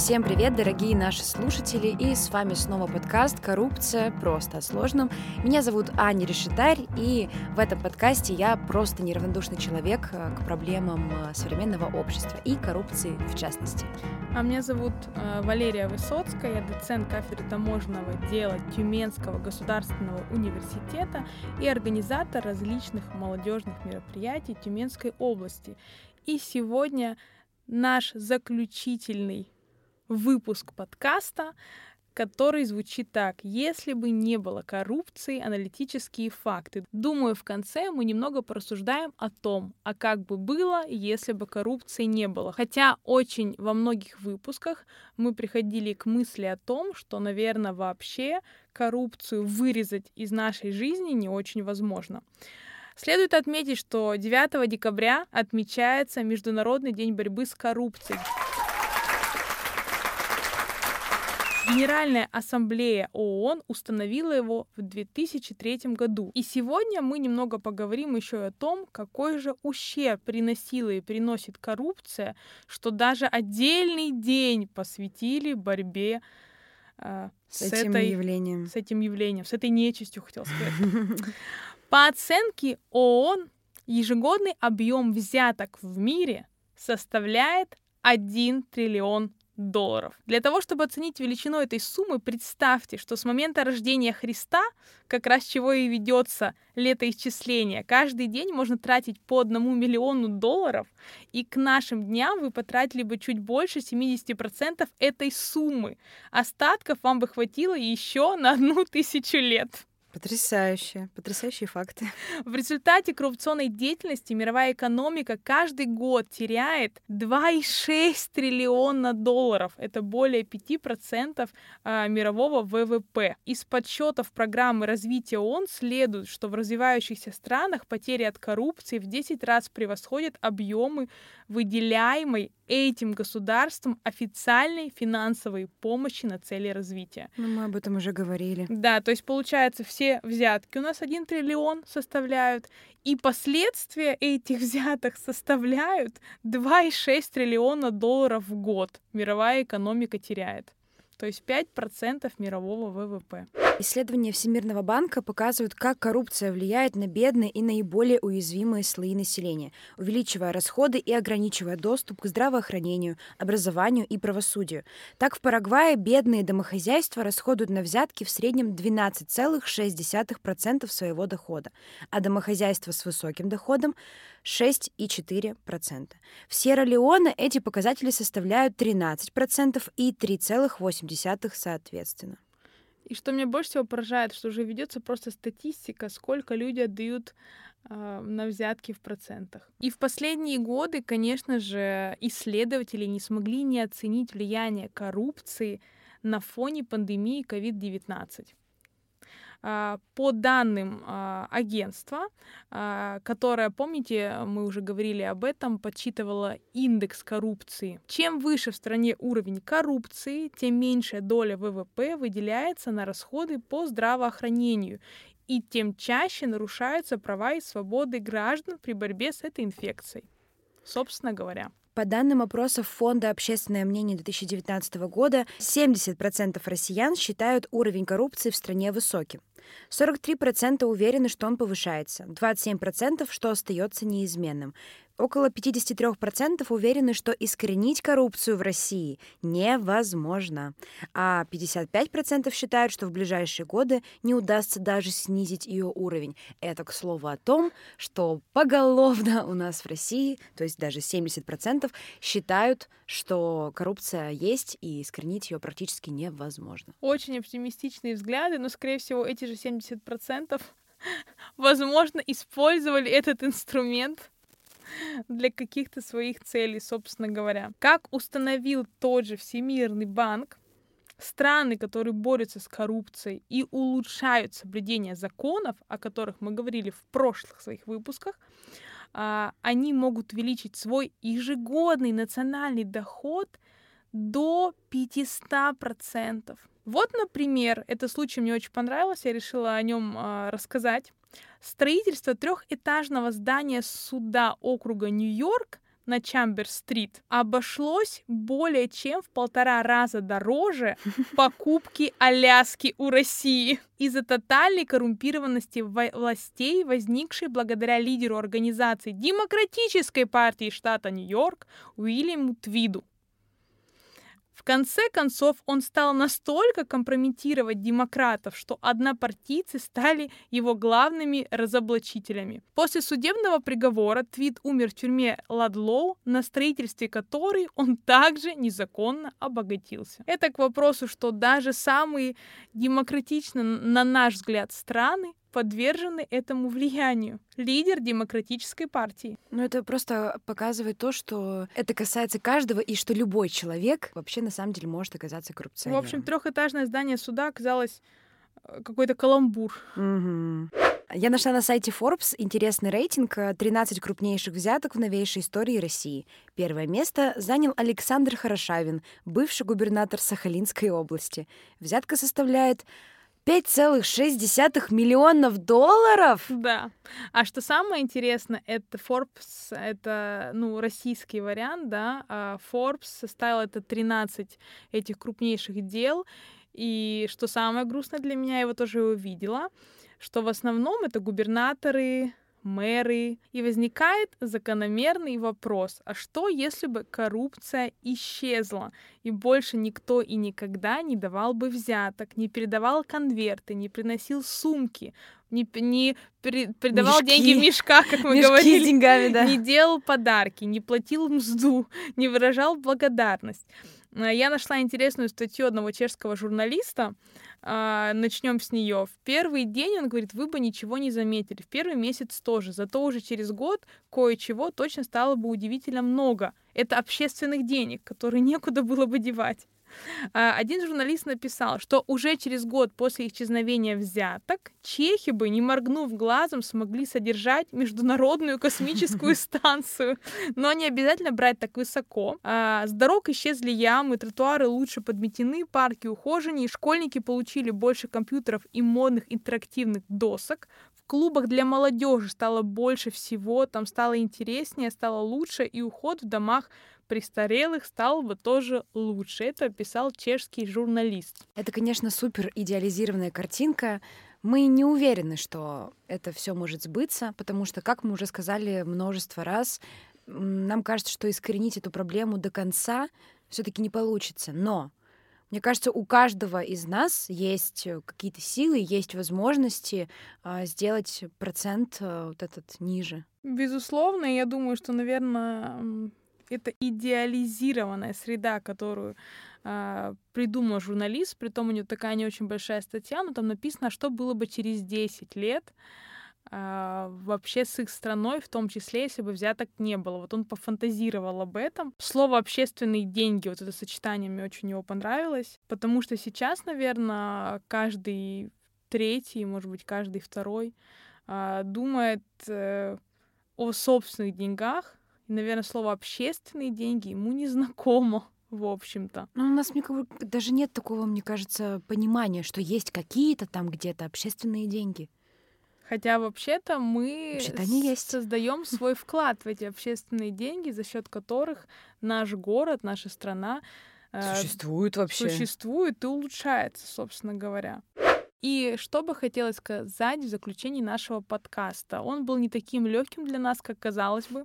Всем привет, дорогие наши слушатели, и с вами снова подкаст «Коррупция. Просто о сложном». Меня зовут Аня Решетарь, и в этом подкасте я просто неравнодушный человек э, к проблемам э, современного общества и коррупции в частности. А меня зовут э, Валерия Высоцкая, я доцент кафедры таможенного дела Тюменского государственного университета и организатор различных молодежных мероприятий Тюменской области. И сегодня наш заключительный выпуск подкаста, который звучит так. Если бы не было коррупции, аналитические факты. Думаю, в конце мы немного порассуждаем о том, а как бы было, если бы коррупции не было. Хотя очень во многих выпусках мы приходили к мысли о том, что, наверное, вообще коррупцию вырезать из нашей жизни не очень возможно. Следует отметить, что 9 декабря отмечается Международный день борьбы с коррупцией. Генеральная ассамблея ООН установила его в 2003 году. И сегодня мы немного поговорим еще о том, какой же ущерб приносила и приносит коррупция, что даже отдельный день посвятили борьбе э, с, с этим этой, явлением. С этим явлением, с этой нечистью, хотел сказать. По оценке ООН, ежегодный объем взяток в мире составляет 1 триллион долларов. Для того, чтобы оценить величину этой суммы, представьте, что с момента рождения Христа, как раз чего и ведется летоисчисление, каждый день можно тратить по одному миллиону долларов, и к нашим дням вы потратили бы чуть больше 70% этой суммы. Остатков вам бы хватило еще на одну тысячу лет. Потрясающе, потрясающие факты. В результате коррупционной деятельности мировая экономика каждый год теряет 2,6 триллиона долларов. Это более 5% а, мирового ВВП. Из подсчетов программы развития ООН следует, что в развивающихся странах потери от коррупции в 10 раз превосходят объемы выделяемой этим государством официальной финансовой помощи на цели развития. Ну, мы об этом уже говорили. Да, то есть получается, все взятки у нас один триллион составляют, и последствия этих взяток составляют 2,6 триллиона долларов в год. Мировая экономика теряет то есть 5% мирового ВВП. Исследования Всемирного банка показывают, как коррупция влияет на бедные и наиболее уязвимые слои населения, увеличивая расходы и ограничивая доступ к здравоохранению, образованию и правосудию. Так, в Парагвае бедные домохозяйства расходуют на взятки в среднем 12,6% своего дохода, а домохозяйства с высоким доходом 6,4%. В Сьерра-Леоне эти показатели составляют 13% и 3,8% соответственно. И что меня больше всего поражает, что уже ведется просто статистика, сколько люди отдают э, на взятки в процентах. И в последние годы, конечно же, исследователи не смогли не оценить влияние коррупции на фоне пандемии COVID-19. А, по данным а, агентства, а, которое, помните, мы уже говорили об этом, подсчитывало индекс коррупции. Чем выше в стране уровень коррупции, тем меньшая доля ВВП выделяется на расходы по здравоохранению и тем чаще нарушаются права и свободы граждан при борьбе с этой инфекцией. Собственно говоря. По данным опросов Фонда «Общественное мнение» 2019 года, 70% россиян считают уровень коррупции в стране высоким. 43% уверены, что он повышается, 27% что остается неизменным. Около 53% уверены, что искоренить коррупцию в России невозможно, а 55% считают, что в ближайшие годы не удастся даже снизить ее уровень. Это, к слову, о том, что поголовно у нас в России, то есть даже 70% считают, что коррупция есть и искоренить ее практически невозможно. Очень оптимистичные взгляды, но, скорее всего, эти же 70% возможно, использовали этот инструмент для каких-то своих целей, собственно говоря. Как установил тот же Всемирный банк, страны, которые борются с коррупцией и улучшают соблюдение законов, о которых мы говорили в прошлых своих выпусках, а, они могут увеличить свой ежегодный национальный доход до 500%. Вот, например, этот случай мне очень понравился, я решила о нем а, рассказать. Строительство трехэтажного здания суда округа Нью-Йорк на Чамбер-стрит обошлось более чем в полтора раза дороже покупки Аляски у России из-за тотальной коррумпированности властей, возникшей благодаря лидеру организации Демократической партии штата Нью-Йорк Уильяму Твиду. В конце концов, он стал настолько компрометировать демократов, что однопартийцы стали его главными разоблачителями. После судебного приговора Твит умер в тюрьме Ладлоу, на строительстве которой он также незаконно обогатился. Это к вопросу, что даже самые демократичные, на наш взгляд, страны подвержены этому влиянию. Лидер демократической партии. Ну, это просто показывает то, что это касается каждого, и что любой человек вообще на самом деле может оказаться коррупционером. В общем, трехэтажное здание суда оказалось э, какой-то каламбур. Угу. Я нашла на сайте Forbes интересный рейтинг 13 э, крупнейших взяток в новейшей истории России. Первое место занял Александр Хорошавин, бывший губернатор Сахалинской области. Взятка составляет 5,6 миллионов долларов? Да. А что самое интересное, это Forbes, это, ну, российский вариант, да, а Forbes составил это 13 этих крупнейших дел, и что самое грустное для меня, я его тоже увидела, что в основном это губернаторы, мэры. И возникает закономерный вопрос, а что если бы коррупция исчезла, и больше никто и никогда не давал бы взяток, не передавал конверты, не приносил сумки, не, не при, передавал Мешки. деньги в мешках, как мы Мешки говорили, с деньгами, да. не делал подарки, не платил мзду, не выражал благодарность. Э, я нашла интересную статью одного чешского журналиста, а, начнем с нее. В первый день он говорит, вы бы ничего не заметили. В первый месяц тоже. Зато уже через год кое-чего точно стало бы удивительно много. Это общественных денег, которые некуда было бы девать. А, один журналист написал, что уже через год после исчезновения взяток чехи бы, не моргнув глазом, смогли содержать международную космическую станцию. Но не обязательно брать так высоко. А, с дорог исчезли ямы, тротуары лучше подметены, парки ухоженнее, школьники получили больше компьютеров и модных интерактивных досок. В клубах для молодежи стало больше всего, там стало интереснее, стало лучше, и уход в домах престарелых стал бы тоже лучше. Это писал чешский журналист. Это, конечно, супер идеализированная картинка. Мы не уверены, что это все может сбыться, потому что, как мы уже сказали множество раз, нам кажется, что искоренить эту проблему до конца все-таки не получится. Но мне кажется, у каждого из нас есть какие-то силы, есть возможности э, сделать процент э, вот этот ниже. Безусловно, я думаю, что, наверное, это идеализированная среда, которую э, придумал журналист, при том у него такая не очень большая статья, но там написано, что было бы через 10 лет э, вообще с их страной, в том числе, если бы взяток не было. Вот он пофантазировал об этом. Слово «общественные деньги», вот это сочетание мне очень его понравилось, потому что сейчас, наверное, каждый третий, может быть, каждый второй э, думает э, о собственных деньгах, наверное, слово общественные деньги ему не знакомо в общем-то. Ну, у нас мне даже нет такого, мне кажется, понимания, что есть какие-то там где-то общественные деньги. Хотя вообще-то мы вообще есть. создаем свой вклад в эти общественные деньги, за счет которых наш город, наша страна э, существует вообще. Существует и улучшается, собственно говоря. И что бы хотелось сказать в заключении нашего подкаста? Он был не таким легким для нас, как казалось бы.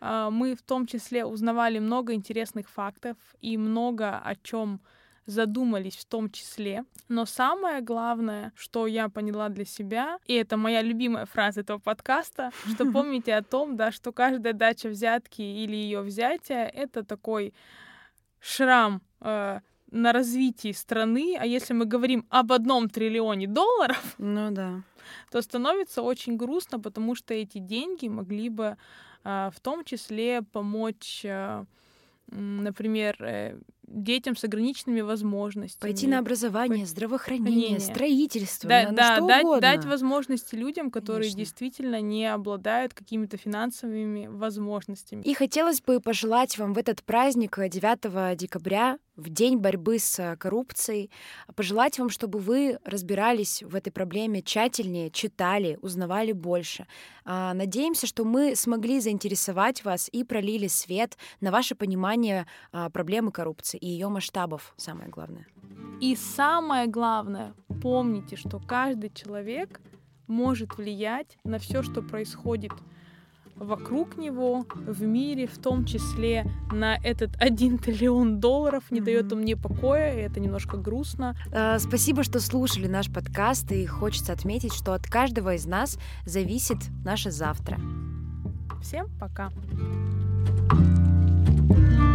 А, мы в том числе узнавали много интересных фактов и много о чем задумались в том числе. Но самое главное, что я поняла для себя, и это моя любимая фраза этого подкаста, что помните о том, да, что каждая дача взятки или ее взятие — это такой шрам э, на развитии страны, а если мы говорим об одном триллионе долларов, ну да, то становится очень грустно, потому что эти деньги могли бы а, в том числе помочь, а, например, э, детям с ограниченными возможностями. Пойти на образование, здравоохранение, строительство, да, на, да, на что дать, угодно. дать возможности людям, которые Конечно. действительно не обладают какими-то финансовыми возможностями. И хотелось бы пожелать вам в этот праздник э, 9 декабря, в день борьбы с э, коррупцией, пожелать вам, чтобы вы разбирались в этой проблеме тщательнее, читали, узнавали больше. А, Надеемся, что мы смогли заинтересовать вас и пролили свет на ваше понимание а, проблемы коррупции и ее масштабов, самое главное. И самое главное, помните, что каждый человек может влиять на все, что происходит вокруг него, в мире, в том числе на этот 1 триллион долларов, не дает Мгм. он мне покоя, и это немножко грустно. Э, Спасибо, что слушали наш подкаст, и хочется отметить, что от каждого из нас зависит наше завтра. Всем пока! Thank